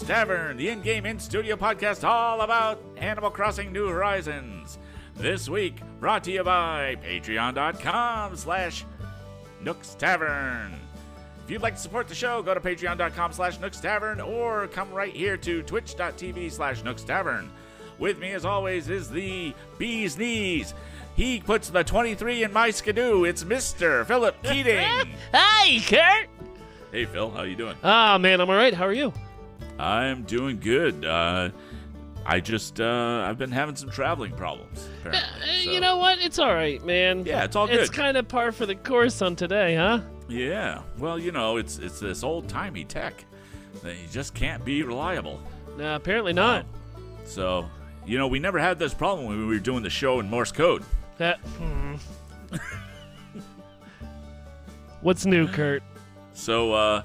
Tavern, the in-game in-studio podcast all about Animal Crossing New Horizons. This week, brought to you by patreon.com slash Nook's Tavern. If you'd like to support the show, go to patreon.com slash Nook's Tavern or come right here to twitch.tv slash Nook's Tavern. With me, as always, is the Bee's Knees. He puts the 23 in my skidoo. It's Mr. Philip Keating. Hi, Kurt. hey, Phil, how you doing? Ah, man, I'm all right. How are you? I'm doing good. Uh, I just uh, I've been having some traveling problems. Apparently, so- You know what? It's all right, man. Yeah, it's all good. It's kind of par for the course on today, huh? Yeah. Well, you know, it's it's this old timey tech that you just can't be reliable. Nah, apparently not. So, you know, we never had this problem when we were doing the show in Morse code. That. Hmm. What's new, Kurt? So, uh,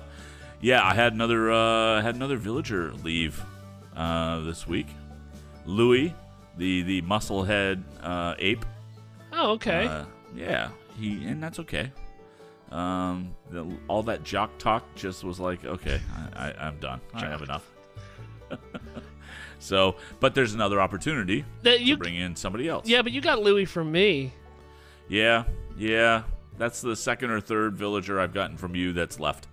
yeah, I had another uh, had another villager leave uh, this week. Louie, the the musclehead uh, ape. Oh, okay. Uh, yeah, he and that's okay. Um, the, all that jock talk just was like, okay, I, I, I'm done. I have enough. so, but there's another opportunity that you. to bring in somebody else. Yeah, but you got Louie from me. yeah, yeah. That's the second or third villager I've gotten from you that's left.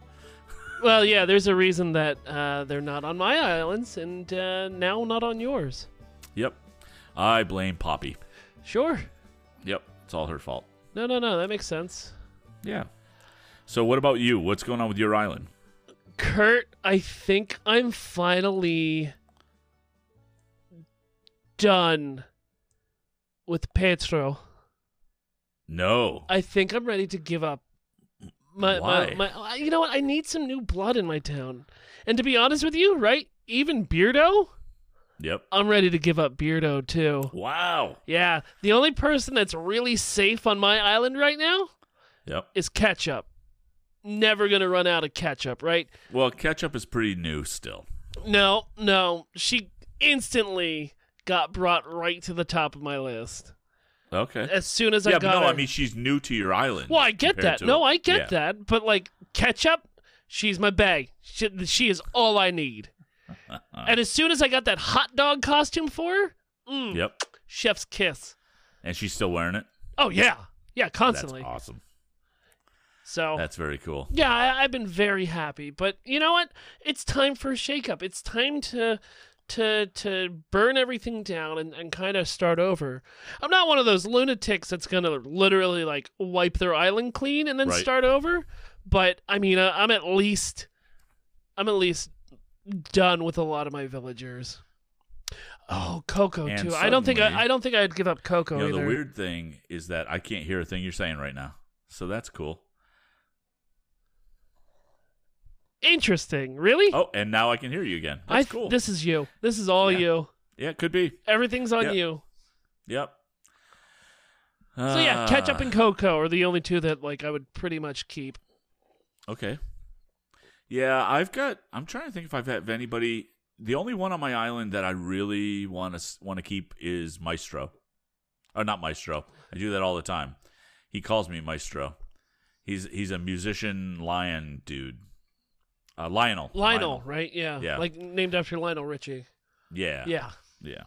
Well, yeah, there's a reason that uh, they're not on my islands and uh, now not on yours. Yep, I blame Poppy. Sure. Yep, it's all her fault. No, no, no. That makes sense. Yeah. So, what about you? What's going on with your island? Kurt, I think I'm finally done with Pietro. No. I think I'm ready to give up. My, Why? my, my, you know what? I need some new blood in my town. And to be honest with you, right? Even Beardo, Yep. I'm ready to give up Beardo too. Wow. Yeah, the only person that's really safe on my island right now Yep. is Ketchup. Never gonna run out of ketchup, right? Well, ketchup is pretty new still. No, no. She instantly got brought right to the top of my list. Okay. As soon as I yeah, got but no, her. I mean she's new to your island. well, I get that. No, I get yeah. that. But like ketchup, she's my bag. She, she is all I need. and as soon as I got that hot dog costume for her, mm, Yep. chef's kiss. And she's still wearing it. Oh yeah, yeah, That's constantly. awesome. So That's very cool. Yeah, I, I've been very happy, but you know what? It's time for a shakeup. It's time to to to burn everything down and, and kind of start over. I'm not one of those lunatics that's gonna literally like wipe their island clean and then Right. start over. But I mean, uh, I'm at least I'm at least done with a lot of my villagers. Oh, Coco And too. I don't think I, I don't think I'd give up Coco You know, either. the weird thing is that I can't hear a thing you're saying right now. So that's cool. Interesting. Really? Oh, and now I can hear you again. That's cool. This is you. This is all Yeah. you. yeah, it could be. Everything's on Yep. you. Yep. So yeah, ketchup Ah, and Coco are the only two that like I would pretty much keep. Okay. Yeah, I've got. I'm trying to think if I've had anybody. The only one on my island that I really want to want to keep is Maestro. Or not Maestro. I do that all the time. He calls me Maestro. He's he's a musician lion dude. Uh, Lionel. Lionel, right? Yeah. Yeah. Like named after Lionel Richie. Yeah. Yeah. Yeah.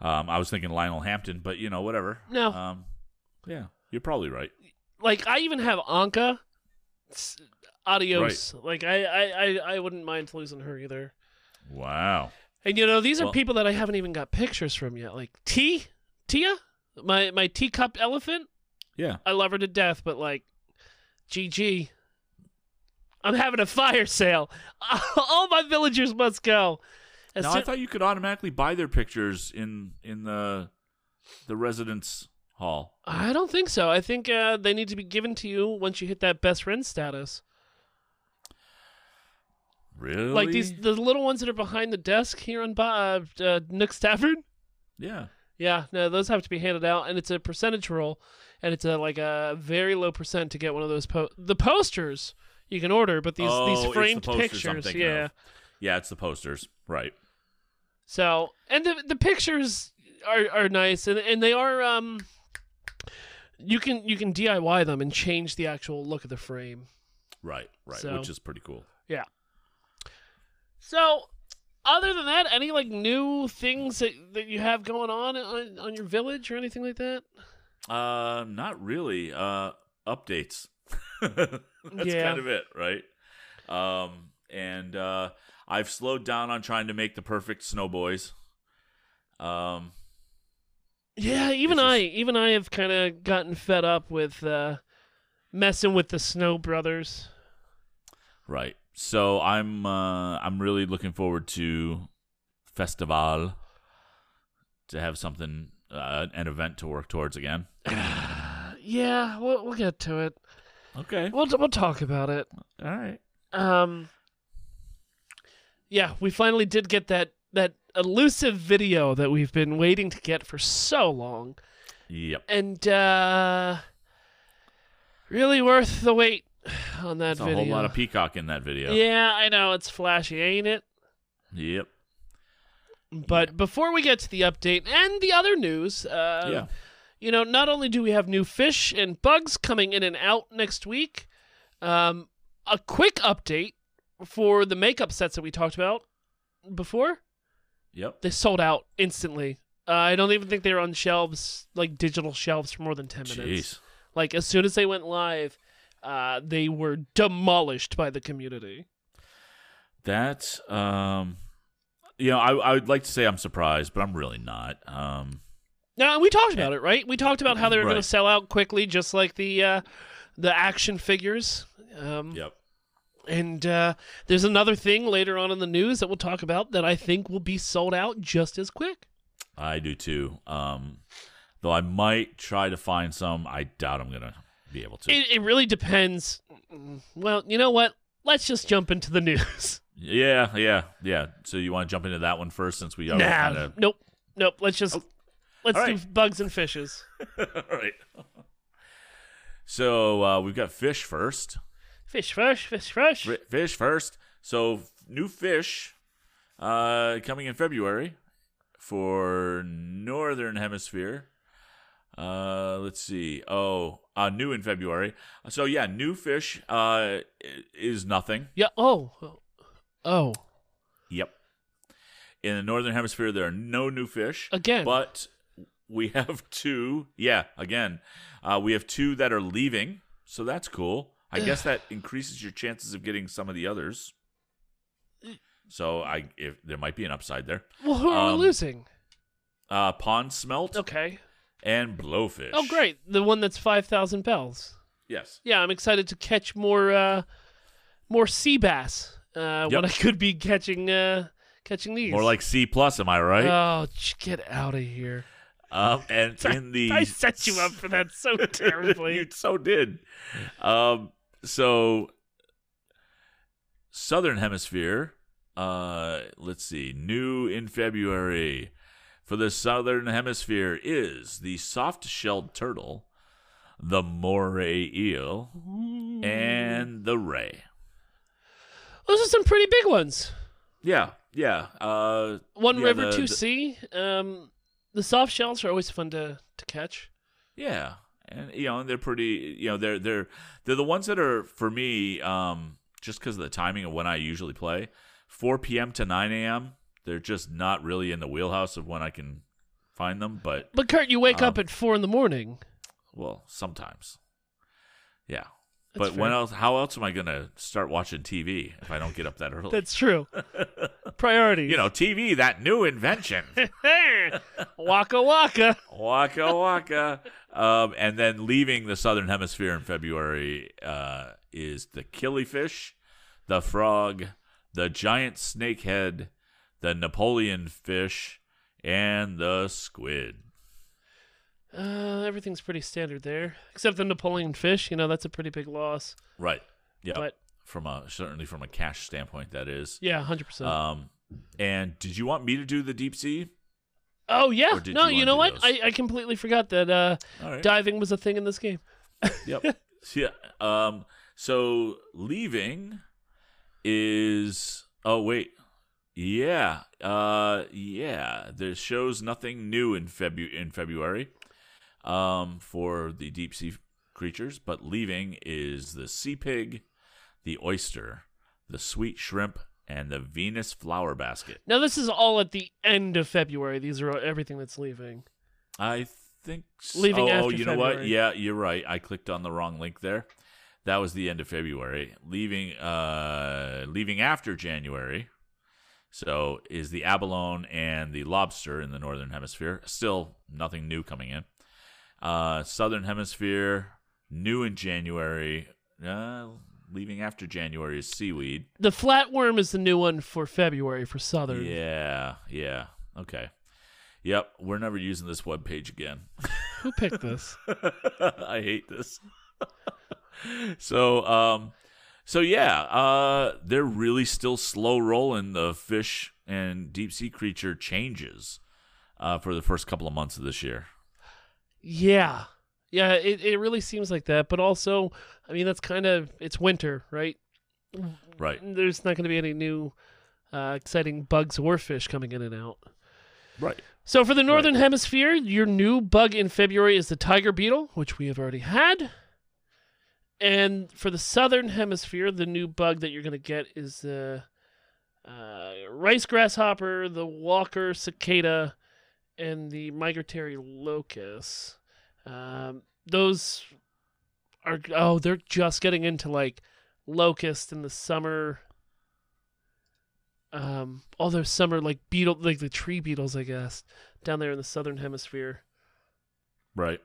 Um, I was thinking Lionel Hampton, but you know, whatever. No. Um, yeah, you're probably right. Like I even have Ankha. S- Adios. Like I, I, I, I wouldn't mind losing her either. Wow. And you know, these are Well- people that I haven't even got pictures from yet. Like T Tia? My my teacup elephant? Yeah. I love her to death, but like GG. I'm having a fire sale. All my villagers must go. As Now I thought you could automatically buy their pictures in in the the residence hall. I don't think so. I think uh, they need to be given to you once you hit that best friend status. Really? Like these, the little ones that are behind the desk here on uh, uh, Nook's Tavern. Yeah. Yeah, no, those have to be handed out, and it's a percentage roll, and it's a like a very low percent to get one of those. Po- the posters you can order, but these Oh, these the framed I'm pictures, yeah. of. Yeah, it's the posters. Right. So, and the the pictures are are nice, and and they are um. You can you can DIY them and change the actual look of the frame. Right. Right. So- Which is pretty cool. Yeah. So, other than that, any like new things that, that you have going on, on on your village or anything like that? Uh, not really. Uh, updates. That's Yeah. kind of it, right? Um, and uh, I've slowed down on trying to make the perfect snow boys. Um, Yeah, even It's I, just- even I have kind of gotten fed up with uh, messing with the Snow Brothers. right. So I'm uh, I'm really looking forward to festival to have something uh, an event to work towards again. yeah, we'll, we'll get to it. Okay. We'll we'll talk about it. All right. Um, yeah, we finally did get that that elusive video that we've been waiting to get for so long, Yep. and uh, really worth the wait on that There's a whole lot of peacock in that video. yeah, I know it's flashy, ain't it? Yep. But before we get to the update and the other news, uh, yeah. You know, not only do we have new fish and bugs coming in and out next week, um, a quick update for the makeup sets that we talked about before. Yep. They sold out instantly. Uh, I don't even think they were on shelves, like digital shelves, for more than 10 minutes. Like, as soon as they went live, uh, they were demolished by the community. That um, you know, I I would like to say I'm surprised, but I'm really not. Um, Now, we talked about it, right? We talked about how they were going to sell out quickly, just like the uh, the action figures. Um, yep. And uh, there's another thing later on in the news that we'll talk about that I think will be sold out just as quick. I do too. Um, though I might try to find some, I doubt I'm gonna be able to. It, it really depends. Well, you know what? Let's just jump into the news. yeah, yeah, yeah. So you want to jump into that one first, since we are nah, kind of nope, nope. Let's just let's all do bugs and fishes. all right. So uh, we've got fish first. Fish first, fish first. Fish first. So f- new fish uh, coming in February for Northern Hemisphere. Uh, let's see. Oh, uh, new in February. So yeah, new fish uh, is nothing. Yeah. Oh. Oh. Yep. In the Northern Hemisphere, there are no new fish. Again. But we have two. Yeah, again, uh, we have two that are leaving. So that's cool. I guess that increases your chances of getting some of the others. So I, if there might be an upside there. Well, who are um, we losing? Uh, pond smelt Okay. and blowfish. Oh, great. The one that's five thousand bells. Yes. Yeah, I'm excited to catch more uh, more sea bass. Uh, Yep. when I could be catching uh, catching these. More like C plus, am I right? Oh, get out of here! Um, and in the I set you up for that so terribly. you so did. Um, so Southern Hemisphere. Uh, let's see. New in February for the Southern Hemisphere is the soft-shelled turtle, the moray eel, and the ray. Those are some pretty big ones. Yeah, yeah. Uh, One Yeah, river, the- two the- sea. Um, the soft shells are always fun to to catch. Yeah, and you know, and they're pretty. You know, they're they're they're the ones that are for me. Um, just because of the timing of when I usually play, 4 p.m. to 9 a.m. They're just not really in the wheelhouse of when I can find them. But But Kurt, you wake Um, up at four in the morning. well, sometimes. Yeah. That's but when else? How else am I gonna start watching TV if I don't get up that early? That's true. Priorities. you know, TV, that new invention. waka waka. waka waka. Um, and then leaving the southern hemisphere in February uh, is the killifish, the frog, the giant snakehead, the Napoleon fish, and the squid. Uh, everything's pretty standard there, except the Napoleon fish. You know, that's a pretty big loss. Right. Yeah. But From a certainly from a cash standpoint, that is. yeah, hundred percent. Um, and did you want me to do the deep sea? Oh yeah, no, you you, know what? I, I completely forgot that uh, right. diving was a thing in this game. Yep. yeah. Um. So leaving is. Oh wait. Yeah. Uh. Yeah. There shows nothing new in Febu in February. Um. For the deep sea creatures, but leaving is the sea pig, the oyster, the sweet shrimp, and the Venus Flower Basket. Now this is all at the end of February. These are everything that's leaving. I think so. Leaving oh, after you know what? Yeah, you're right. I clicked on the wrong link there. That was the end of February. Leaving uh leaving after January. So is the abalone and the lobster in the northern hemisphere. Still nothing new coming in. Uh southern hemisphere new in January. Uh leaving after January is seaweed. The flatworm is the new one for February for Southern. Yeah, yeah. Okay. Yep, we're never using this web page again. Who picked this? I hate this. so, um, so yeah, uh, they're really still slow rolling the fish and deep sea creature changes uh, for the first couple of months of this year. Yeah. Yeah, it, it really seems like that. But also, I mean, that's kind of, it's winter, right? Right. There's not going to be any new uh, exciting bugs or fish coming in and out. Right. So for the Northern Hemisphere, your new bug in February is the tiger beetle, which we have already had. And for the Southern Hemisphere, the new bug that you're going to get is the uh, rice grasshopper, the walker cicada, and the migratory locust. Um, those are oh, they're just getting into like locust in the summer. Um, all those summer like beetle, like the tree beetles, I guess, down there in the southern hemisphere, Right.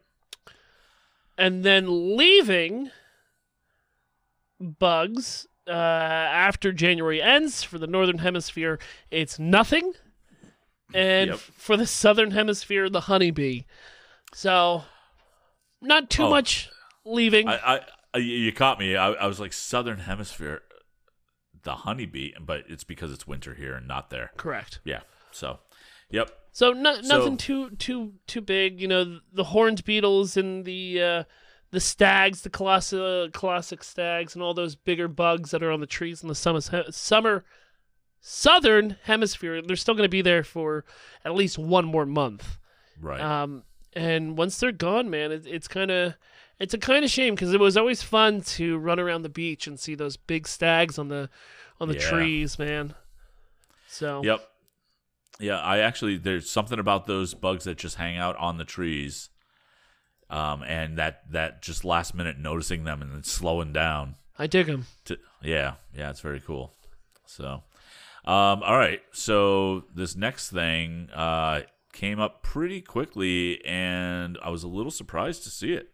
and then leaving bugs uh, after January ends for the northern hemisphere. It's nothing, and Yep. for the southern hemisphere, the honeybee. So, not too Oh. much leaving. I, I, you caught me. I, I was like Southern Hemisphere, the honeybee, but it's because it's winter here and not there. Correct. Yeah. So, yep. So no, So- nothing too too too big. You know, the horned beetles and the uh, the stags, the colossa, colossic stags, and all those bigger bugs that are on the trees in the summer summer southern hemisphere. They're still going to be there for at least one more month. Right. Um, and once they're gone, man, it, it's kind of it's a kind of shame because it was always fun to run around the beach and see those big stags on the on the Yeah. trees, man. So Yep. Yeah, I actually there's something about those bugs that just hang out on the trees. Um and that that just last minute noticing them and then slowing down I dig them. to yeah, yeah, it's very cool. So um all right. So this next thing uh came up pretty quickly and I was a little surprised to see it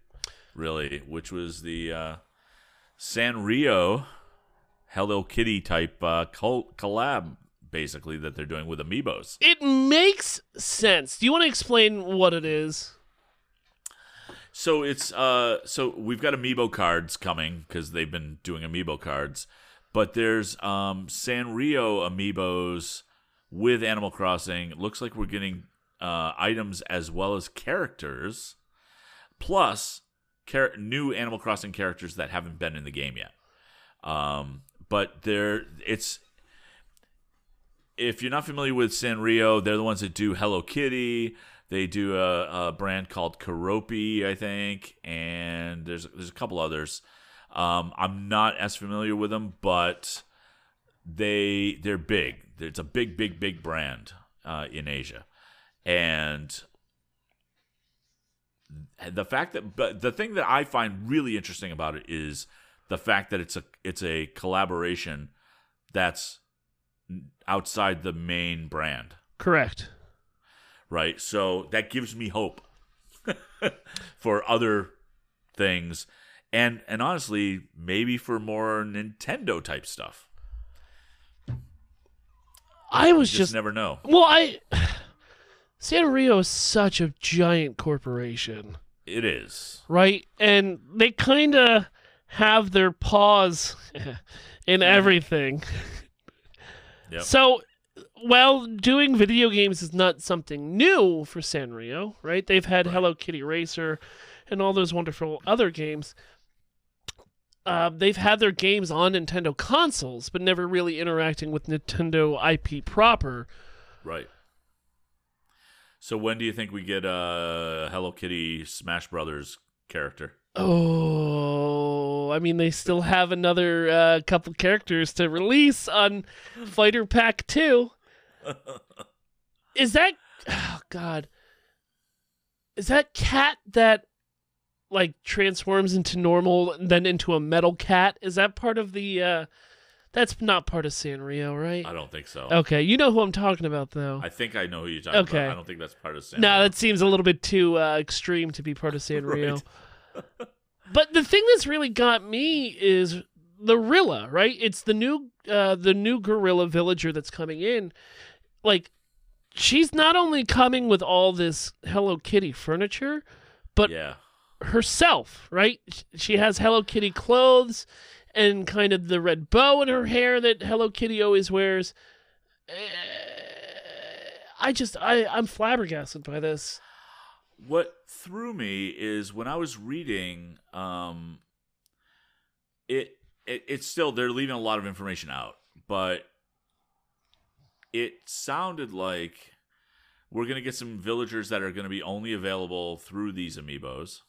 really, which was the uh Sanrio Hello Kitty type uh col- collab basically that they're doing with amiibos. It makes sense. Do you want to explain what it is? So it's uh so we've got amiibo cards coming because they've been doing amiibo cards, but there's um Sanrio amiibos with Animal Crossing. It looks like we're getting uh items as well as characters, plus char- new Animal Crossing characters that haven't been in the game yet. Um, but they're it's if you're not familiar with Sanrio, they're the ones that do Hello Kitty. They do a, a brand called Keroppi, I think, and there's there's a couple others. Um, I'm not as familiar with them, but they they're big. It's a big, big, big brand uh, in Asia, and the fact that but the thing that I find really interesting about it is the fact that it's a it's a collaboration that's outside the main brand Correct. right? So that gives me hope for other things, and and honestly, maybe for more Nintendo type stuff. I was Just, just, never know. well, I Sanrio is such a giant corporation, It is right? And they kind of have their paws in everything. Yep. So, well, doing video games is not something new for Sanrio, right? They've had Right. Hello Kitty Racer and all those wonderful other games. Uh, they've had their games on Nintendo consoles, but never really interacting with Nintendo IP proper. right. So when do you think we get a Hello Kitty Smash Brothers character? Oh, I mean, they still have another uh, couple characters to release on Fighter Pack 2. Is that oh god. Is that cat that like transforms into normal then into a metal cat? Is that part of the uh that's not part of Sanrio, right? I don't think so. Okay, you know who I'm talking about though. I think I know who you're talking Okay. about. I don't think that's part of Sanrio. No, that seems a little bit too uh, extreme to be part of Sanrio. But the thing that's really got me is the Rilla, right? It's the new uh, the new gorilla villager that's coming in. Like she's not only coming with all this Hello Kitty furniture, but yeah. herself, right? She has Hello Kitty clothes and kind of the red bow in her hair that Hello Kitty always wears. Eh, I just I I'm flabbergasted by this. What threw me is when I was reading, um, it, it it's still they're leaving a lot of information out, but it sounded like we're gonna get some villagers that are gonna be only available through these amiibos,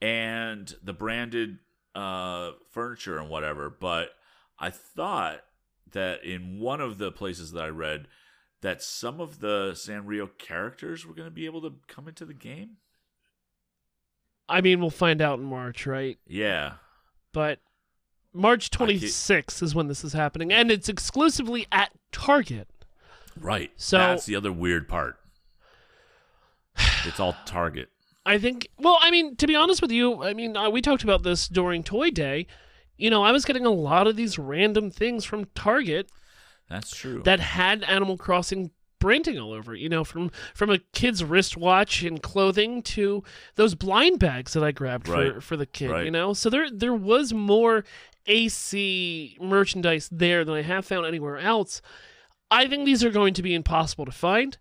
and the branded uh, furniture and whatever. But I thought that in one of the places that I read that some of the Sanrio characters were going to be able to come into the game. I mean, we'll find out in March, right? Yeah, But March 26th is when this is happening, and it's exclusively at Target. right. So- that's the other weird part. It's all Target. I think. Well, I mean, to be honest with you, I mean, uh, we talked about this during Toy Day. You know, I was getting a lot of these random things from Target That's true. that had Animal Crossing branding all over. You know, from from a kid's wristwatch and clothing to those blind bags that I grabbed for Right. for the kid. You know, so there there was more AC merchandise there than I have found anywhere else. I think these are going to be impossible to find.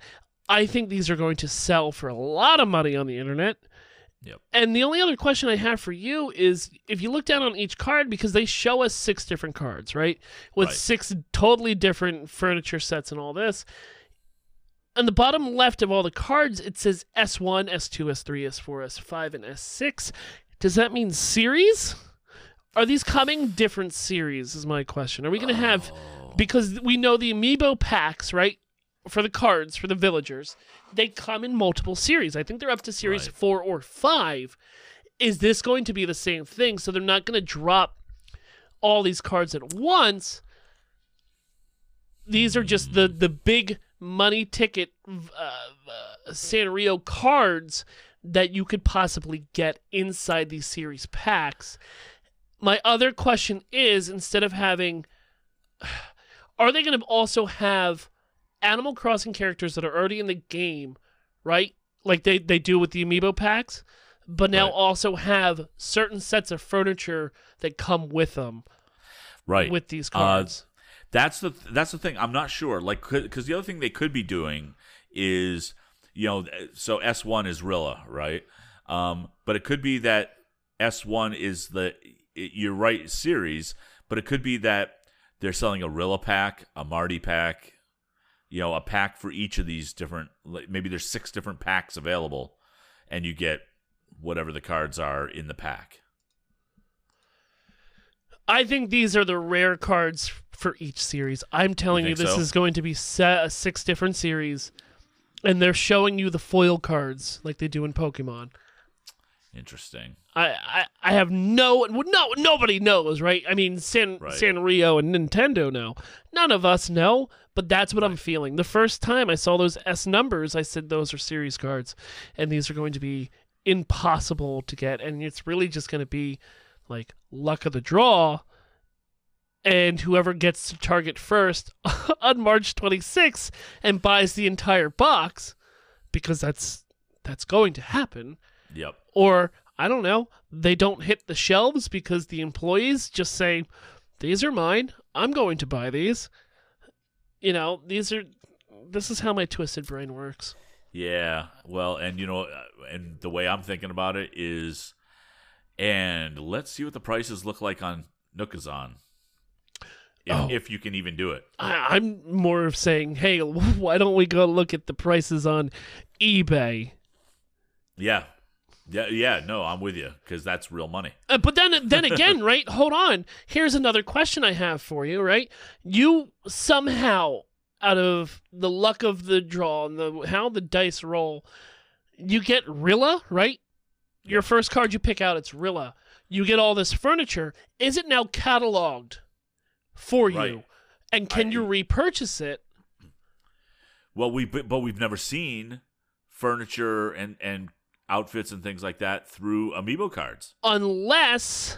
I think these are going to sell for a lot of money on the internet. Yep. And the only other question I have for you is if you look down on each card, because they show us six different cards, right? With Right. six totally different furniture sets and all this. On the bottom left of all the cards, it says S1, S2, S3, S4, S5, and S6. Does that mean series? Are these coming different series? Is my question. Are we going to have Oh. because we know the amiibo packs, right? For the cards for the villagers, they come in multiple series. I think they're up to series Right. four or five. Is this going to be the same thing? So they're not going to drop all these cards at once. These are just the the big money ticket uh, uh, Sanrio cards that you could possibly get inside these series packs. My other question is instead of having are they going to also have Animal Crossing characters that are already in the game, right? Like they, they do with the amiibo packs, but now Right. also have certain sets of furniture that come with them right. with these Uh, cards. That's the that's the thing. I'm not sure. Like, because the other thing they could be doing is, you know, so S1 is Rilla, right? Um, but it could be that S1 is the you're right series, but it could be that they're selling a Rilla pack, a Marty pack, you know, a pack for each of these different. like, Maybe there's six different packs available, and you get whatever the cards are in the pack. I think these are the rare cards for each series. I'm telling you, think this so? is going to be set uh, six different series, and they're showing you the foil cards like they do in Pokemon. Interesting. I, I, I have no no nobody knows, right? I mean, San Right. Sanrio and Nintendo know. None of us know, but that's what I'm feeling. The first time I saw those S numbers, I said those are series cards, and these are going to be impossible to get, and it's really just going to be like luck of the draw. And whoever gets to Target first on March 26th and buys the entire box, because that's that's going to happen Yep. or I don't know, they don't hit the shelves because the employees just say, "These are mine. I'm going to buy these." You know, these are. This is how my twisted brain works. Yeah, well, and you know, and the way I'm thinking about it is, and let's see what the prices look like on Nookazon, if, Oh. if you can even do it. I, I'm more of saying, "Hey, why don't we go look at the prices on eBay?" Yeah, Yeah, yeah, no, I'm with you because that's real money. Uh, but then, then again, right? Hold on. Here's another question I have for you. Right? You somehow, out of the luck of the draw and the how the dice roll, you get Rilla. Right? Your first card you pick out, it's Rilla. You get all this furniture. Is it now cataloged for you? Right. And can I- you repurchase it? Well, we but we've never seen furniture and and outfits and things like that through amiibo cards. unless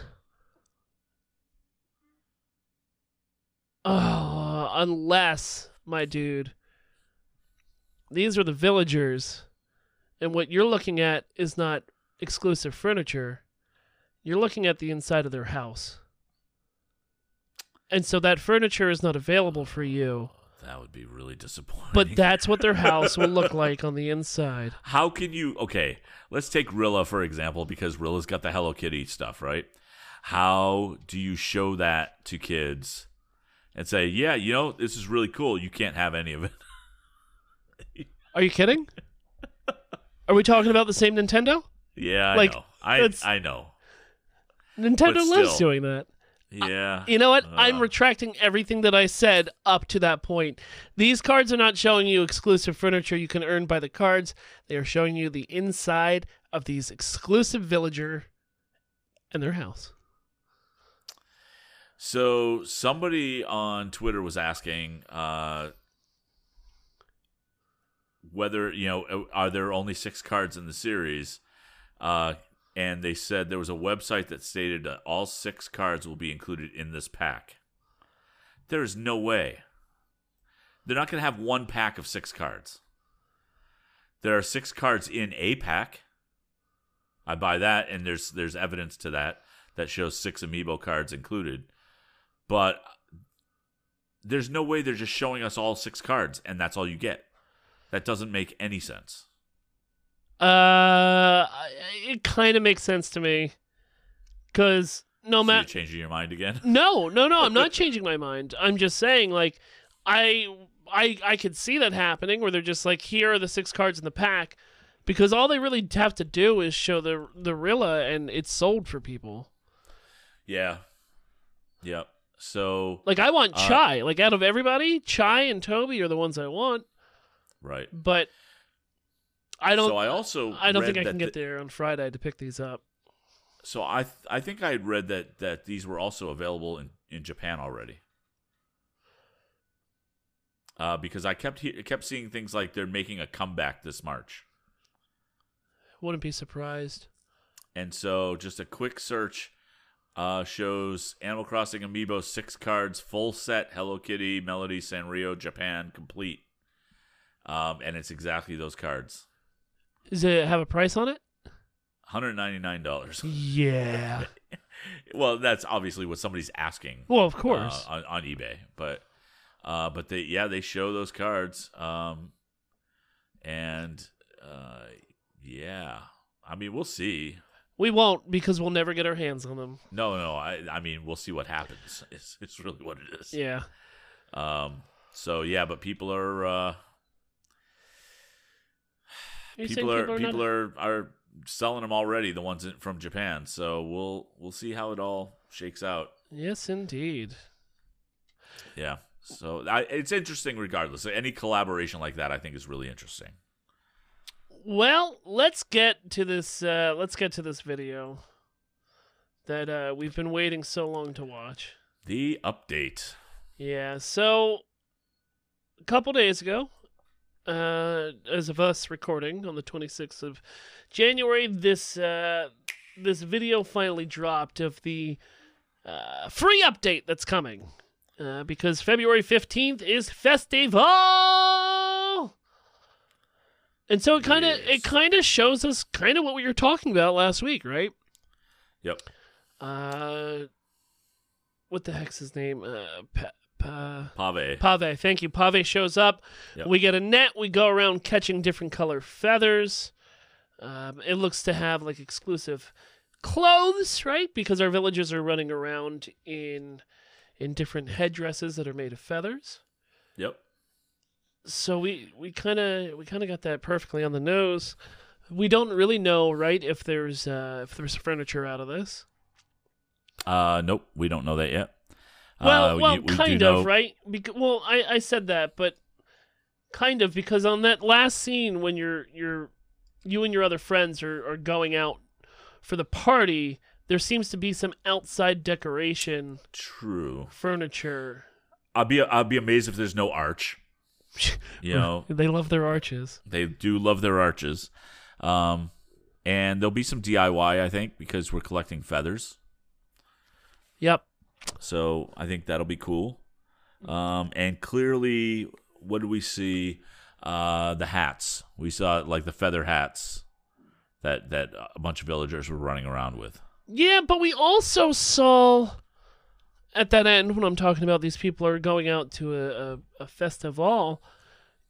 oh unless my dude these are the villagers and what you're looking at is not exclusive furniture. You're looking at the inside of their house. And so that furniture is not available for you That would be really disappointing. but that's what their house will look like on the inside How can you? Okay, let's take Rilla for example because Rilla's got the Hello Kitty stuff, right? How do you show that to kids and say, "Yeah, you know, this is really cool. You can't have any of it." are you kidding are we talking about the same nintendo yeah, I Like, know. I I know. nintendo loves still. doing that Yeah. You know what? I'm Uh. retracting everything that I said up to that point. These cards are not showing you exclusive furniture you can earn by the cards. They are showing you the inside of these exclusive villager and their house. So somebody on Twitter was asking uh, whether you know uh, are there only six cards in the series, uh, and they said there was a website that stated that all six cards will be included in this pack. There is no way. They're not going to have one pack of six cards. There are six cards in a pack. I buy that, and there's there's evidence to that that shows six amiibo cards included but there's no way they're just showing us all six cards and that's all you get. That doesn't make any sense. Uh, it kind of makes sense to me because no So matter changing your mind again? No, no, no. I'm not changing my mind. I'm just saying, like, I, I, I could see that happening where they're just like, here are the six cards in the pack, because all they really have to do is show the the Rilla, and it's sold for people. Yeah. Yep. So Like, I want Uh, Chai. Like, out of everybody, Chai and Toby are the ones I want, right. but I don't. so I also I don't think I can get the- there on Friday to pick these up. So I th- I think I had read that that these were also available in in Japan already. Uh, because I kept he- kept seeing things like they're making a comeback this March. Wouldn't be surprised. And so just a quick search uh, shows Animal Crossing Amiibo six cards, full set, Hello Kitty, Melody, Sanrio, Japan, complete. Um, and it's exactly those cards. Does it have a price on it? $199. Yeah. well, that's obviously what somebody's asking. Well, of course. uh, on, on eBay, but uh, but they yeah they show those cards, um, and uh, yeah, I mean we'll see. we won't because we'll never get our hands on them. No, no, I I mean we'll see what happens. It's it's really what it is. Yeah. Um. So yeah, but people are saying people are not- people are are selling them already. The ones in, from Japan. So we'll we'll see how it all shakes out. Yes, indeed. Yeah. So I, it's interesting regardless. Any collaboration like that, I think, is really interesting. Well, let's get to this. Uh, let's get to this video that uh, we've been waiting so long to watch. The update. Yeah. So, a couple days ago, uh, as of us recording on the 26th of January, this uh, this video finally dropped of the uh, free update that's coming. Uh, because February 15th is Festival! And so it kind of Yes. it kind of shows us kind of what we were talking about last week, right? Yep. Uh, what the heck's his name? Uh, pa- pa- Pave. Pave. Thank you. Pave shows up. Yep. We get a net. We go around catching different color feathers. Um, it looks to have like exclusive clothes, right? Because our villagers are running around in in different headdresses that are made of feathers. Yep. So we we kind of we kind of got that perfectly on the nose. We don't really know, right? If there's uh, if there's furniture out of this. Uh, nope, we don't know that yet. Well, Uh, well, you- we kind know- of, right? Because well, I I said that, but kind of because on that last scene when you're you're you and your other friends are are going out for the party, there seems to be some outside decoration, True. furniture. I'll be I'll be amazed if there's no arch. You know, They love their arches. they do love their arches. Um, and there'll be some DIY, I think, because we're collecting feathers. Yep. So I think that'll be cool. Um, and clearly, what do we see? Uh, the hats. We saw like the feather hats that that a bunch of villagers were running around with. Yeah, but we also saw at that end when I'm talking about these people are going out to a, a, a festival,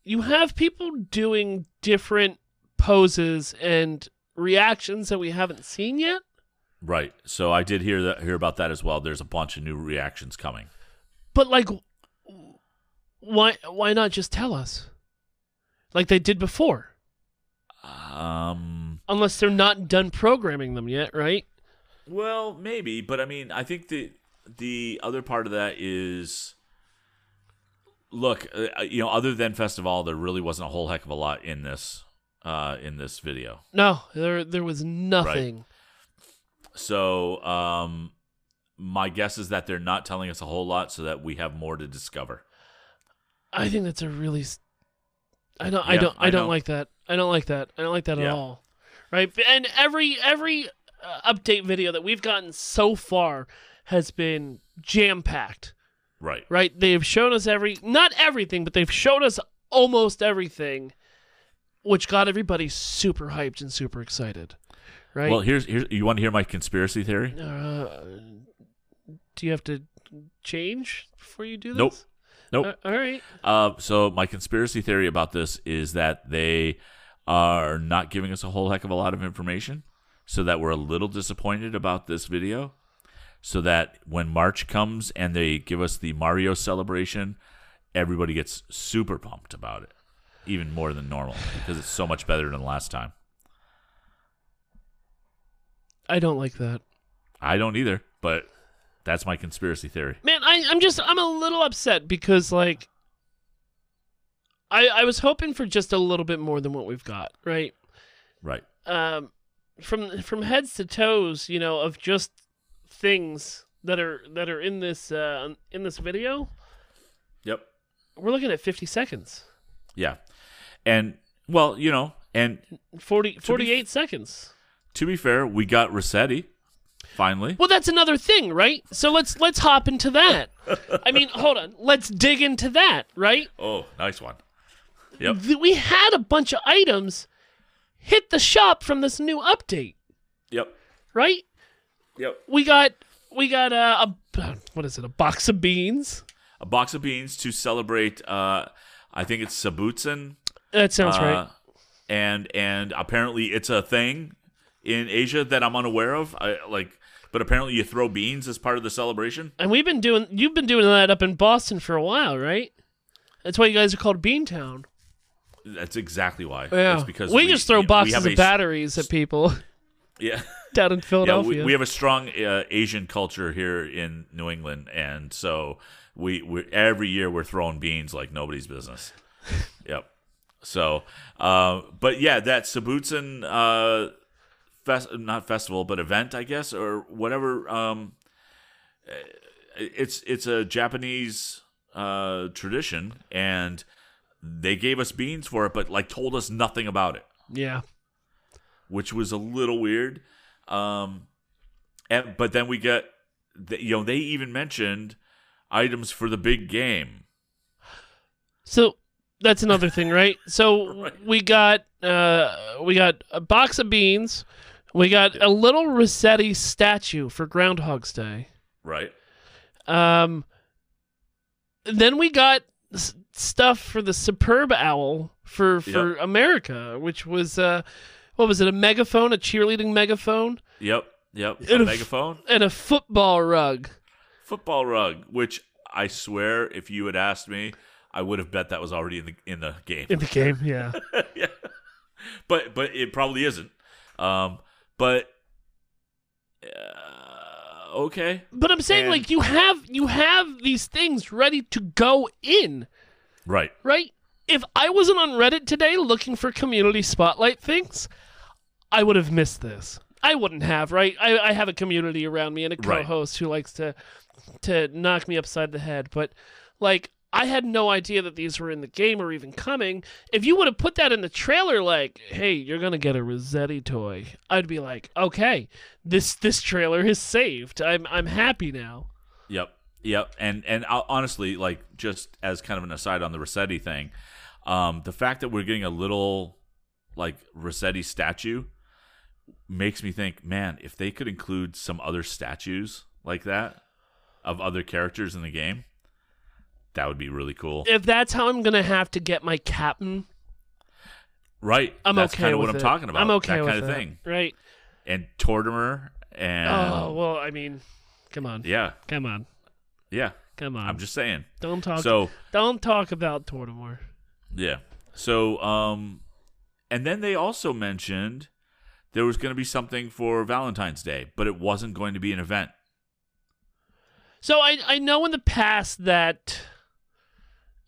you have people doing different poses and reactions that we haven't seen yet. Right. So I did hear that hear about that as well. There's a bunch of new reactions coming. But like why why not just tell us? Like they did before. Um. Unless they're not done programming them yet, right? Well, maybe, but I mean, I think the the other part of that is, look, uh, you know, other than Festival, there really wasn't a whole heck of a lot in this uh, in this video. No, there there was nothing. So, um, my guess is that they're not telling us a whole lot, so that we have more to discover. I think that's a really. I don't. I don't. I, I don't know. like that. I don't like that. I don't like that at all. Right. And every every uh, update video that we've gotten so far has been jam packed. Right. Right. They've shown us every not everything, but they've shown us almost everything, which got everybody super hyped and super excited. Right. Well, here's here's you want to hear my conspiracy theory? uh, do you have to change before you do this? Nope. Nope. Uh, all right. Uh, so my conspiracy theory about this is that they are not giving us a whole heck of a lot of information, so that we're a little disappointed about this video. So that when March comes and they give us the Mario celebration, everybody gets super pumped about it, even more than normal because it's so much better than last time. I don't like that. I don't either, but that's my conspiracy theory. Man, I, I'm just I'm a little upset because like I I was hoping for just a little bit more than what we've got, right? Right. Um from from heads to toes, you know, of just things that are that are in this uh in this video, Yep. we're looking at 50 seconds. Yeah. And well, you know, and 40 48 seconds. To be fair, we got Rossetti finally. Well, that's another thing, right? So let's let's hop into that. I mean, hold on. Let's dig into that, right? Oh, nice one. Yep. We had a bunch of items hit the shop from this new update, Yep. right? Yep. We got we got uh, a what is it? A box of beans. A box of beans to celebrate. Uh, I think it's Sabutsun. That sounds uh, right. And and apparently it's a thing in Asia that I'm unaware of. I like, but apparently you throw beans as part of the celebration. And we've been doing you've been doing that up in Boston for a while, right? That's why you guys are called Beantown. That's exactly why. Yeah, It's because we, just throw boxes of a- batteries at people Yeah. down in Yeah, Philadelphia. we, we have a strong uh, Asian culture here in New England, and so we we every year we're throwing beans like nobody's business. yep. So, uh, but yeah, that Sabutsun uh, fest not festival, but event, I guess, or whatever. Um, it's it's a Japanese uh, tradition, and they gave us beans for it, but like told us nothing about it yeah. which was a little weird. Um, and but then we get, you know, they even mentioned items for the big game. So that's another thing, right? So Right. we got uh we got a box of beans. We got a little Rossetti statue for Groundhog's Day. Right. Um then we got s- stuff for the superb owl for for America, which was uh what was it? A megaphone, a cheerleading megaphone, Yep. Yep. And A a f- megaphone, and a football rug. football rug, which I swear, if you had asked me, I would have bet that was already in the in the game. In the game, yeah. yeah. but but it probably isn't. Um, but uh, okay, But I'm saying And- like you have you have these things ready to go in, right. right? If I wasn't on Reddit today looking for community spotlight things, I would have missed this. I wouldn't have, right? I, I have a community around me and a co-host who likes to to knock me upside the head, but like I had no idea that these were in the game or even coming. If you would have put that in the trailer, like, "Hey, you're gonna get a Resetti toy," I'd be like, "Okay, this this trailer is saved. I'm I'm happy now." Yep. Yep. And and i honestly, like just as kind of an aside on the Resetti thing, um, the fact that we're getting a little like Resetti statue makes me think, man, if they could include some other statues like that of other characters in the game, that would be really cool. If that's how I'm gonna have to get my captain, right. I'm That's okay kind of with what I'm it. talking about. I'm okay that with kind of thing. right? And Tortimer and oh well, I mean, come on, yeah, come on, yeah. come on. I'm just saying. don't talk. So don't talk about Tortimer. Yeah. So, um, and then they also mentioned there was going to be something for Valentine's Day, but it wasn't going to be an event. So I I know in the past that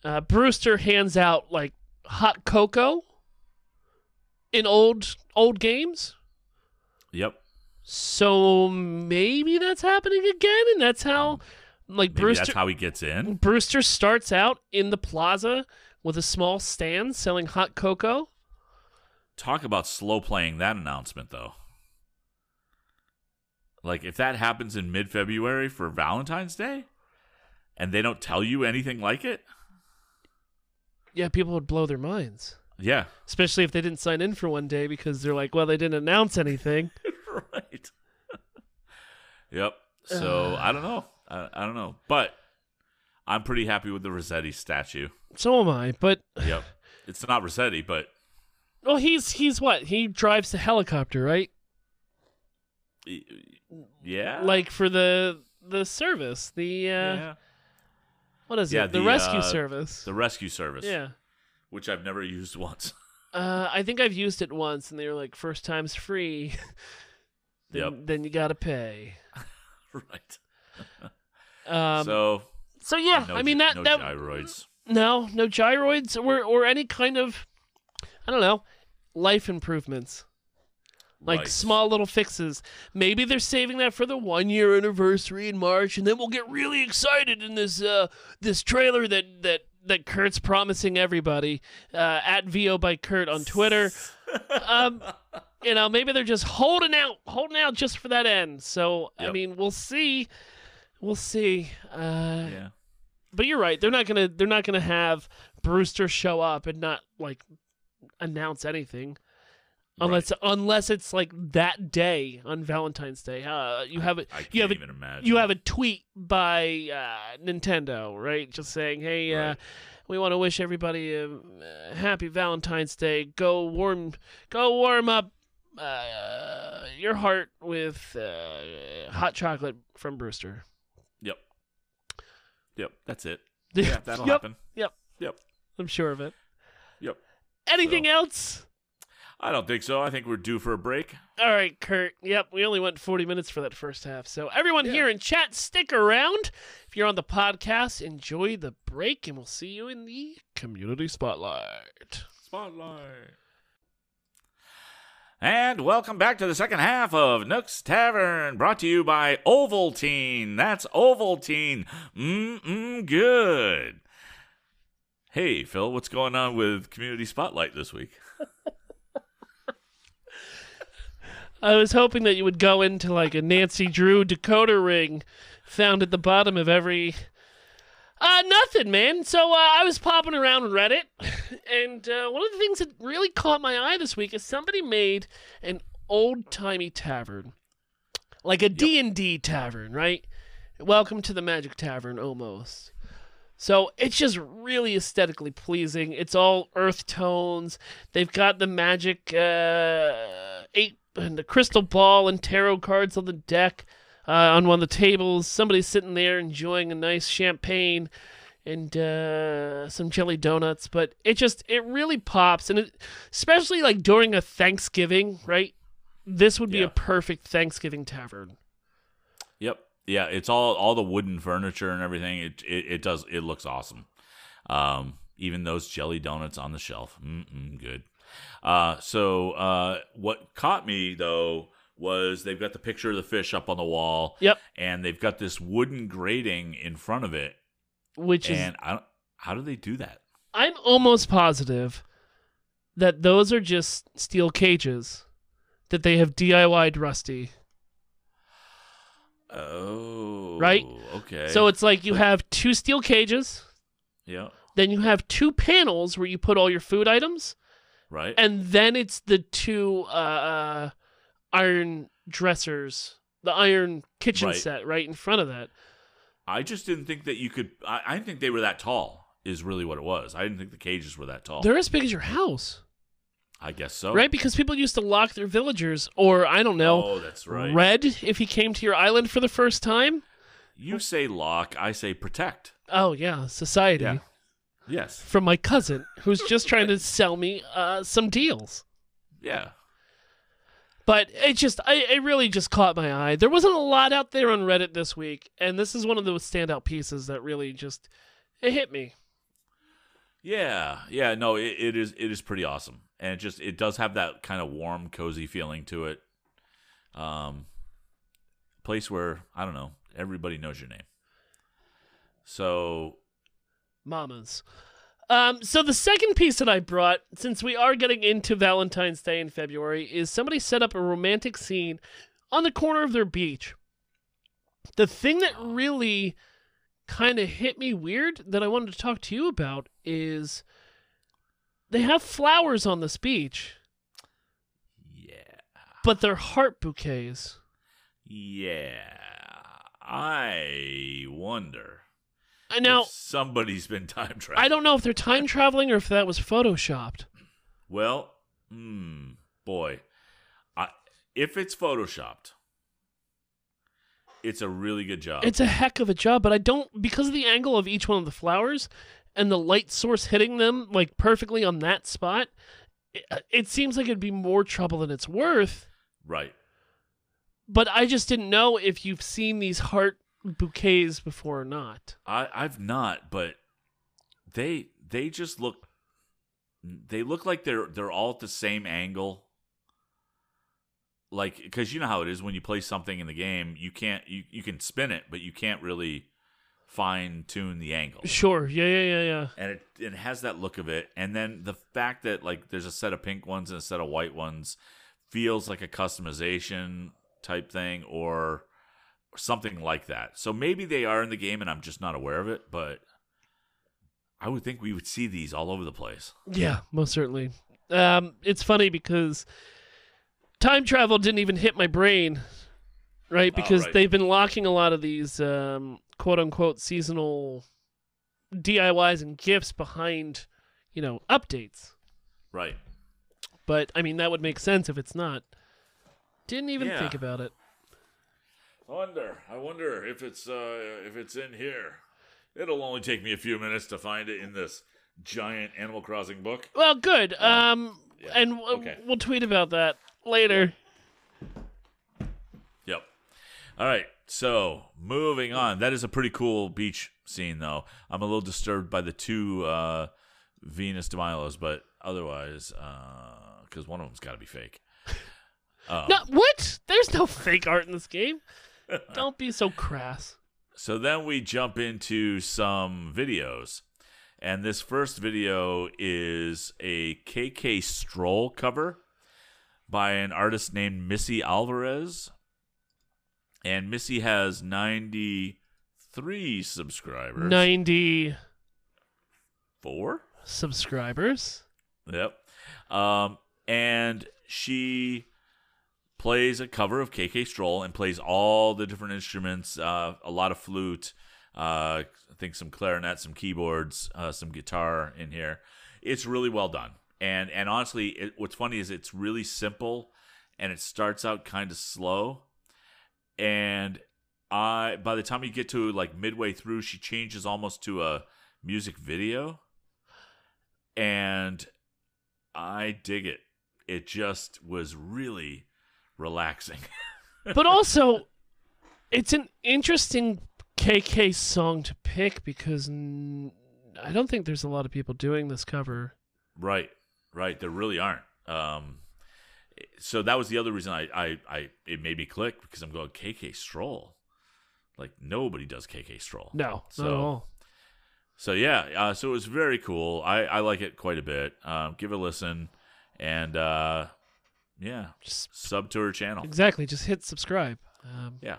uh, Brewster hands out like hot cocoa in old old games. Yep. So maybe that's happening again, and that's how like Maybe Brewster that's how he gets in. Brewster starts out in the plaza with a small stand selling hot cocoa. Talk about slow playing that announcement, though. Like, if that happens in mid February for Valentine's Day and they don't tell you anything like it, Yeah, people would blow their minds, yeah. especially if they didn't sign in for one day because they're like, well, they didn't announce anything. right. yep. So, I don't know. I, I don't know. But I'm pretty happy with the Resetti statue. so am I, but Yep. It's not Resetti, but well, he's he's what? He drives the helicopter, right? yeah. Like for the the service, the uh, yeah. What is Yeah, it? The, the, rescue uh, service. The rescue service. yeah. Which I've never used once. Uh, I think I've used it once, and they were like, first time's free. then, Yep. then you gotta pay. right. Um, so, so yeah, no, I mean that no that gyroids. no no gyroids or or any kind of I don't know life improvements. Like Right. small little fixes. Maybe they're saving that for the one year anniversary in March, and then we'll get really excited in this uh this trailer that that that Kurt's promising everybody uh, at VO by Kurt on Twitter. um, you know, maybe they're just holding out, holding out just for that end. So I mean, we'll see, we'll see. Uh, Yeah. but you're right. They're not gonna they're not gonna have Brewster show up and not like announce anything. Unless unless it's like that day on Valentine's Day. Uh, you have a I can't you have a, you have a tweet by uh, Nintendo, right? Just saying, "Hey, uh, we want to wish everybody a, uh happy Valentine's Day. Go warm, go warm up uh, your heart with uh, hot chocolate from Brewster." Yep. Yep. That's it. Yeah, that'll happen. Yep, Yep. I'm sure of it. Yep. Anything So- else? I don't think so. I think we're due for a break. All right, Kurt. Yep, we only went 40 minutes for that first half. So, everyone Yeah. here in chat, stick around. If you're on the podcast, enjoy the break, and we'll see you in the community spotlight. Spotlight. And welcome back to the second half of Nook's Tavern, brought to you by Ovaltine. That's Ovaltine. Mmm, good. Hey, Phil, what's going on with Community Spotlight this week? I was hoping that you would go into like a Nancy Drew decoder ring found at the bottom of every. Uh, nothing, man. So uh, I was popping around Reddit, and uh, one of the things that really caught my eye this week is somebody made an old timey tavern, like a D and D tavern, right? Welcome to the Magic Tavern, almost. So it's just really aesthetically pleasing. It's all earth tones. They've got the magic uh, eight and the crystal ball and tarot cards on the deck uh, on one of the tables. Somebody's sitting there enjoying a nice champagne and uh, some jelly donuts. But it just it really pops, and it, especially like during a Thanksgiving, right? This would be Yeah. a perfect Thanksgiving tavern. Yep. Yeah, it's all all the wooden furniture and everything. It it, it does it looks awesome. Um, even those jelly donuts on the shelf, Mm-mm, good. Uh, so uh, what caught me though was they've got the picture of the fish up on the wall. Yep. And they've got this wooden grating in front of it. Which is and I don't, how do they do that? I'm almost positive that those are just steel cages that they have DIY'd rusty. Oh, Right? Okay. So it's like you have two steel cages, yeah, then you have two panels where you put all your food items, right. and then it's the two uh, uh, iron dressers, the iron kitchen Right. set right in front of that. I just didn't think that you could. I, I didn't think they were that tall. Is really what it was. I didn't think the cages were that tall. They're as big as your house, I guess so. right? Because people used to lock their villagers, or I don't know, Oh, that's right. Red if he came to your island for the first time. You say lock. I say protect. Oh yeah, society. Yeah. Yes. From my cousin, who's just trying to sell me uh, some deals. Yeah. But it just, I, it really just caught my eye. There wasn't a lot out there on Reddit this week, and this is one of those standout pieces that really just, it hit me. Yeah. Yeah. No, it, it is. It is pretty awesome, and it just it does have that kind of warm, cozy feeling to it. Um, place where I don't know everybody knows your name. So Mamas. Um, so the second piece that I brought, since we are getting into Valentine's Day in February, is somebody set up a romantic scene on the corner of their beach. The thing that really kind of hit me weird that I wanted to talk to you about is they have flowers on this beach, yeah. but they're heart bouquets. Yeah. I wonder. And now if somebody's been time traveling. I don't know if they're time traveling or if that was photoshopped. Well, hmm, boy, I, if it's photoshopped, it's a really good job. It's a heck of a job, but I don't because of the angle of each one of the flowers and the light source hitting them like perfectly on that spot. It, it seems like it'd be more trouble than it's worth. right. But I just didn't know if you've seen these heart bouquets before or not. I I've not, but they they just look they look like they're they're all at the same angle. Like cuz you know how it is when you play something in the game, you can't you you can spin it, but you can't really fine tune the angle. Sure, yeah, yeah, yeah, yeah. and it, it has that look of it and then the fact that like there's a set of pink ones and a set of white ones feels like a customization type thing or something like that so maybe they are in the game and i'm just not aware of it but i would think we would see these all over the place Yeah, most certainly. Um, it's funny because time travel didn't even hit my brain, right? Oh, Because right. they've been locking a lot of these um, quote unquote seasonal DIYs and gifts behind, you know, updates. right But I mean, that would make sense if it's not. Didn't even Yeah. think about it. I wonder i wonder if it's uh if it's in here it'll only take me a few minutes to find it in this giant animal crossing book Well, good. Um, yeah, and w- okay. we'll tweet about that later. Yep. All right. So moving on. That is a pretty cool beach scene, though. I'm a little disturbed by the two uh, Venus de Milos, but otherwise, because one of them's got to be fake. Uh, No, what? There's no fake art in this game. Don't be so crass. So then we jump into some videos. And this first video is a KK Stroll cover by an artist named Missy Alvarez. And Missy has 93 subscribers. 94 subscribers. Yep. Um, and she plays a cover of KK Stroll and plays all the different instruments, uh, a lot of flute, uh, I think some clarinet, some keyboards, uh, some guitar in here. It's really well done. And and honestly, it, what's funny is it's really simple, and it starts out kind of slow, and I by the time you get to like midway through, she changes almost to a music video, and I dig it. It just was really relaxing. but also, it's an interesting KK song to pick because n- I don't think there's a lot of people doing this cover. right, right. There really aren't. Um, so that was the other reason I, I, I, it made me click because I'm going KK Stroll. Like nobody does KK Stroll. No, So- not at all. So yeah, uh, so it was very cool. I, I like it quite a bit. Um, give it a listen, and uh, yeah, Just sub to her channel. exactly, just hit subscribe. Um, Yeah,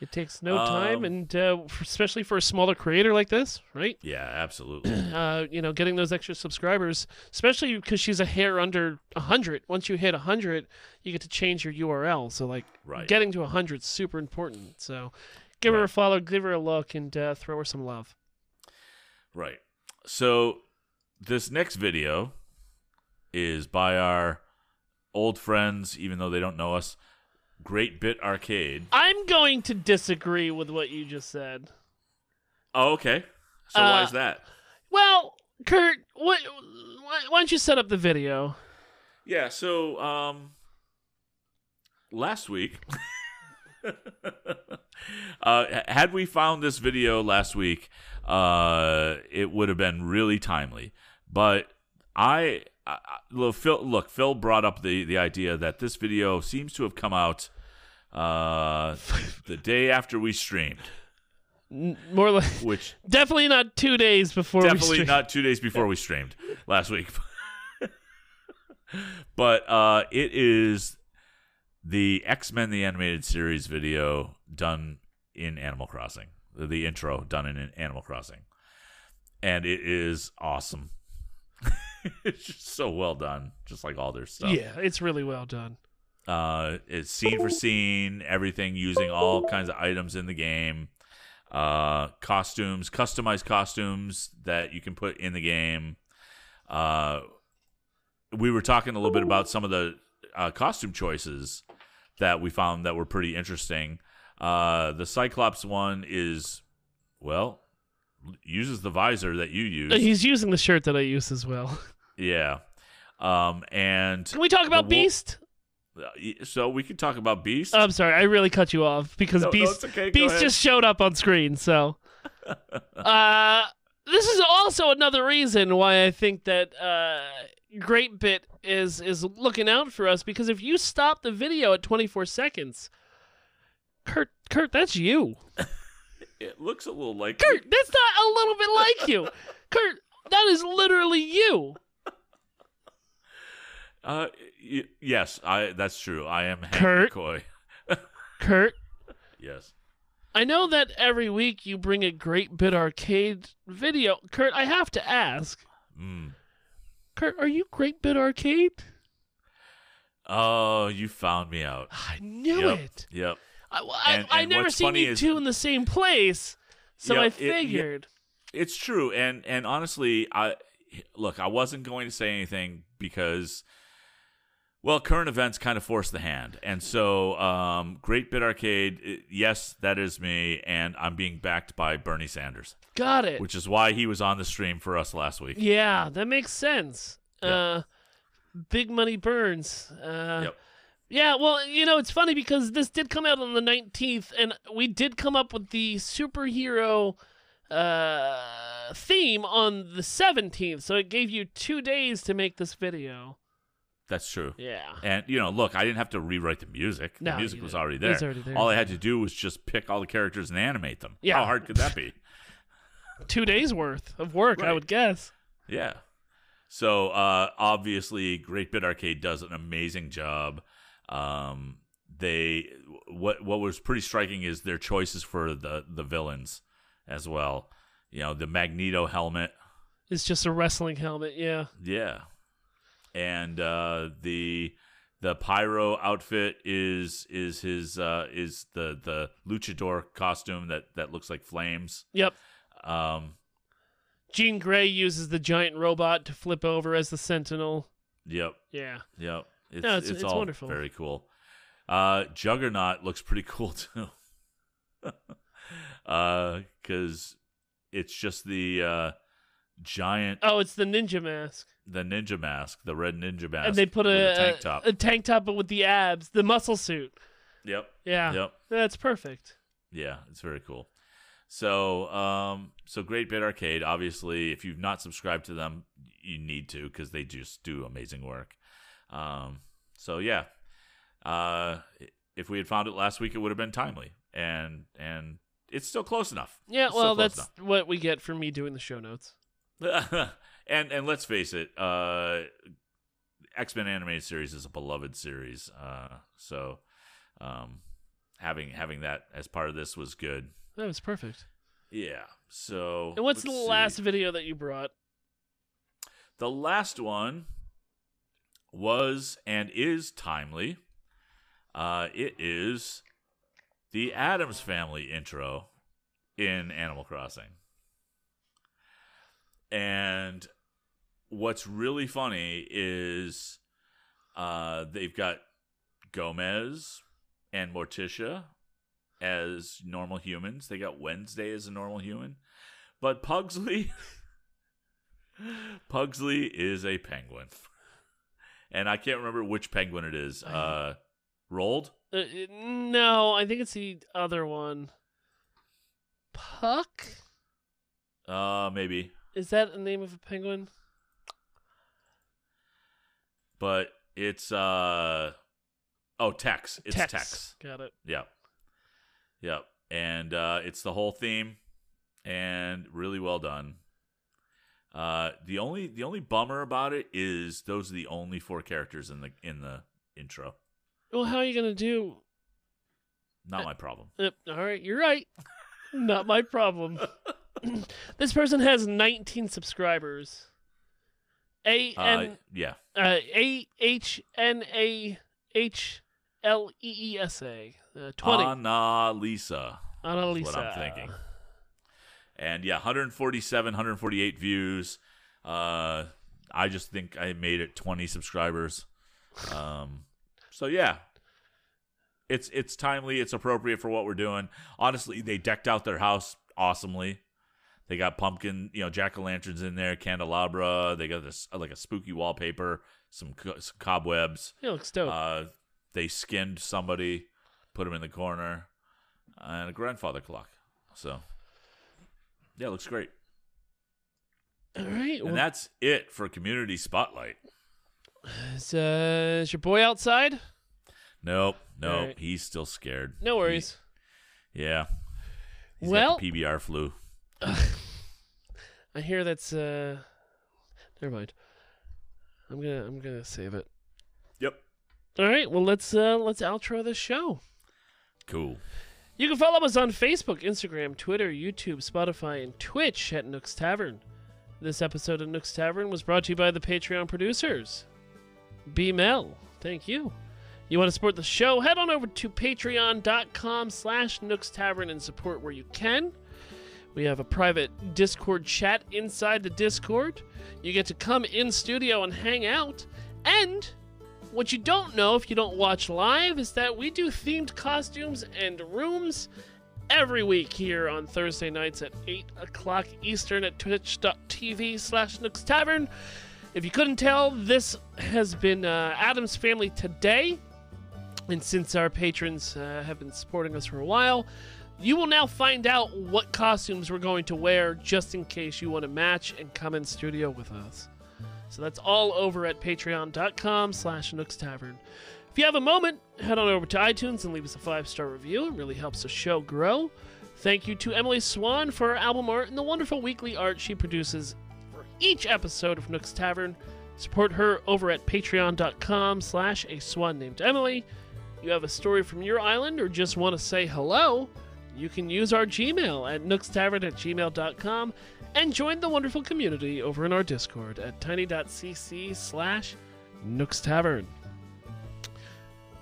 it takes no time, Um, and uh, especially for a smaller creator like this, right? yeah, absolutely. uh, you know, getting those extra subscribers, especially because she's a hair under 100. Once you hit 100, you get to change your URL. So, like, Right. getting to 100 is super important. So, give her a follow, give her a look, and uh, throw her some love. Right. So this next video is by our old friends, even though they don't know us. Great Bit Arcade. I'm going to disagree with what you just said. Oh, okay. So why Uh, is that? Well, Kurt, what, why, why don't you set up the video? Yeah. So um, last week, uh, had we found this video last week, uh, it would have been really timely. But I- look, Phil, look, Phil brought up the the idea that this video seems to have come out uh, the day after we streamed, More like, which definitely not two days before we definitely not two days before we streamed last week. but uh, it is the X Men the Animated Series video done in Animal Crossing. The intro done in Animal Crossing, and it is awesome. it's just so well done, just like all their stuff. Yeah, it's really well done. Uh, it's scene for scene, everything using all kinds of items in the game. Uh, costumes, customized costumes that you can put in the game. Uh, we were talking a little bit about some of the uh, costume choices that we found that were pretty interesting. Uh, the Cyclops one is, well, uses the visor that you use. He's using the shirt that I use as well. yeah. Um, and Can we talk about wo- Beast? uh, so we could talk about Beast. I'm sorry, I really cut you off because No, no, Beast it's okay, Beast ahead. just showed up on screen. So, uh, this is also another reason why I think that uh, Great Bit is is looking out for us because if you stop the video at 24 seconds, Kurt, Kurt, that's you. It looks a little like Kurt, that's not a little bit like you. Kurt, that is literally you. Uh, y- yes, I. That's true. I am Hank Kurt? McCoy. Kurt, Yes. I know that every week you bring a Great Bit Arcade video. Kurt, I have to ask. Mm. Kurt, are you Great Bit Arcade? Oh, you found me out. I knew Yep. it. Yep. I, I, And- I never seen you is- two in the same place, so I it- yeah. figured. It's true, and and honestly, I look. I wasn't going to say anything because, well, current events kind of forced the hand, and so um, Great Bit Arcade. Yes, that is me, and I'm being backed by Bernie Sanders, Got it. which is why he was on the stream for us last week. yeah, that makes sense. Yeah. Uh, big money burns. Uh, Yep. Yeah, well, you know, it's funny because this did come out on the 19th, and we did come up with the superhero uh, theme on the 17th, so it gave you two days to make this video. That's true. Yeah. And you know, look, I didn't have to rewrite the music. No, the music was already there. was already there. All I had to do was just pick all the characters and animate them. Yeah. How hard could that be? Two days worth of work, I would guess. yeah. So uh, obviously, Great Bit Arcade does an amazing job. Um, they what what was pretty striking is their choices for the the villains as well. You know, the Magneto helmet. It's just a wrestling helmet, yeah. Yeah. And uh, the the pyro outfit is is his uh, is the the luchador costume that that looks like flames. Yep. Um, Jean Grey uses the giant robot to flip over as the Sentinel. yep, Yeah. yep. It's No, it's- it's, it's all wonderful. very cool. Uh, Juggernaut looks pretty cool too. Uh, because it's just the uh, giant, Oh, it's the ninja mask. the ninja mask, the red ninja mask, and they put with a, tank top. a tank top but with the abs, the muscle suit. yep, Yeah. yep, That's perfect. yeah. It's very cool. So, um, so Great Bit Arcade. Obviously, if you've not subscribed to them, you need to because they just do amazing work. Um, so yeah, uh, if we had found it last week, it would have been timely, and and it's still close enough. Yeah, It's well, that's what we get from me doing the show notes. and and let's face it, uh, X Men animated series is a beloved series. Uh, so um, having having that as part of this was good. That was perfect. Yeah. So And what's the see. last video that you brought? The last one was and is timely. Uh, it is the Addams Family intro in Animal Crossing. And what's really funny is uh, they've got Gomez and Morticia as normal humans. They got Wednesday as a normal human. But Pugsley Pugsley is a penguin. And I can't remember which penguin it is. Uh Roald? Uh, no, I think it's the other one. Puck? Uh maybe. Is that the name of a penguin? But it's uh oh Tex. It's Tex. Tex. Got it. Yep. Yep. And uh it's the whole theme and really well done. Uh the only the only bummer about it is those are the only four characters in the in the intro. Well, how are you gonna do? Not my problem. Uh, all right, you're right. Not my problem. this person has 19 subscribers. A Uh N yeah. uh, A H N A H L E E S A. Uh, 20. Anna Lisa. Annalisa. what I'm thinking. And yeah, 147, 148 views. Uh, I just think I made it 20 subscribers. Um, so yeah, it's it's timely. It's appropriate for what we're doing. Honestly, they decked out their house awesomely. They got pumpkin, you know, jack o' lanterns in there, candelabra. They got this like a spooky wallpaper, some, co- some cobwebs. It looks dope. Uh, they skinned somebody, put him in the corner, and a grandfather clock. So, yeah, it looks great. all right. Well, And that's it for Community Spotlight. is, uh, is your boy outside? Nope, nope, Alright. he's still scared. No worries. He- yeah. He's Well- PBR flu. I hear that's uh never mind. I'm gonna I'm gonna save it. Yep. All right, well let's uh let's outro the show. Cool. You can follow us on Facebook, Instagram, Twitter, YouTube, Spotify, and Twitch at Nook's Tavern. This episode of Nook's Tavern was brought to you by the Patreon producers. B Mel, thank you. You want to support the show? Head on over to patreon.com slash Nook's Tavern and support where you can. We have a private Discord chat inside the Discord. You get to come in studio and hang out. And what you don't know if you don't watch live is that we do themed costumes and rooms every week here on Thursday nights at 8 o'clock Eastern at twitch.tv slash Nooks Tavern. If you couldn't tell, this has been uh, Addams Family Today. And since our patrons uh, have been supporting us for a while, you will now find out what costumes we're going to wear just in case you want to match and come in studio with us. So that's all over at patreon.com slash Nooks Tavern. If you have a moment, head on over to iTunes and leave us a five-star review. It really helps the show grow. Thank you to Emily Swan for her album art and the wonderful weekly art she produces for each episode of Nooks Tavern. Support her over at patreon.com slash a swan named Emily. You have a story from your island or just want to say hello, you can use our Gmail at nookstavern at gmail.com and join the wonderful community over in our Discord at tiny.cc slash nookstavern.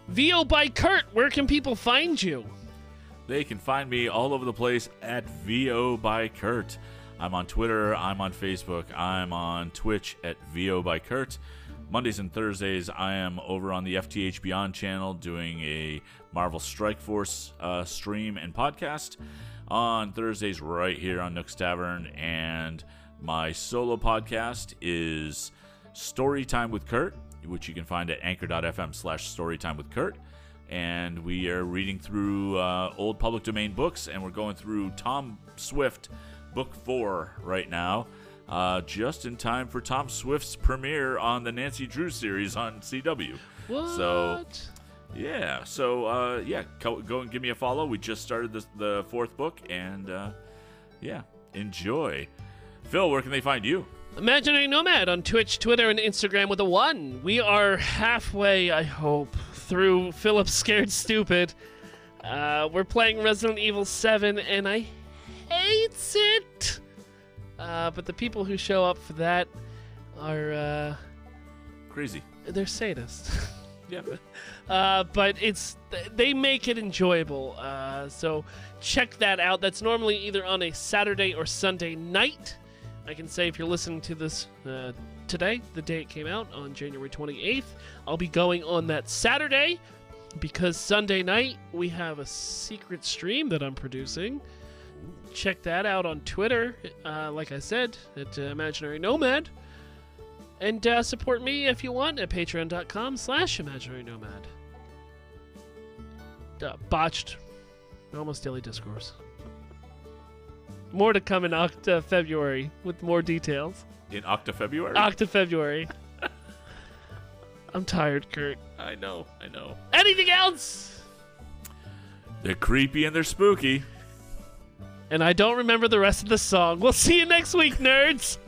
VO by Kurt, where can people find you? They can find me all over the place at VO by Kurt. I'm on Twitter, I'm on Facebook, I'm on Twitch at VO by Kurt. Mondays and Thursdays, I am over on the FTH Beyond channel doing a Marvel Strike Force uh, stream and podcast. On Thursdays, right here on Nook's Tavern, and my solo podcast is Storytime with Kurt, which you can find at anchor.fm slash storytime with Kurt. And we are reading through uh, old public domain books, and we're going through Tom Swift, book four, right now uh, just in time for Tom Swift's premiere on the Nancy Drew series on CW. What? So, yeah. So, uh, yeah, go, go, and give me a follow. We just started the, the fourth book, and uh, yeah, enjoy. Phil, where can they find you? Imaginary Nomad on Twitch, Twitter, and Instagram with a one. We are halfway, I hope, through Philip Scared Stupid. Uh, we're playing Resident Evil 7, and I hate it. Uh, but the people who show up for that are uh, crazy. They're sadists. yeah. Uh, but it's they make it enjoyable. Uh, so check that out. That's normally either on a Saturday or Sunday night. I can say if you're listening to this uh, today, the day it came out on January 28th, I'll be going on that Saturday because Sunday night we have a secret stream that I'm producing check that out on Twitter, uh, like I said, at uh, Imaginary Nomad. And uh, support me if you want at patreon.com slash imaginary nomad. Uh, botched. Almost daily discourse. More to come in Octa February with more details. In Octa February? Octa February. I'm tired, Kurt. I know, I know. Anything else? They're creepy and they're spooky and I don't remember the rest of the song. We'll see you next week, nerds!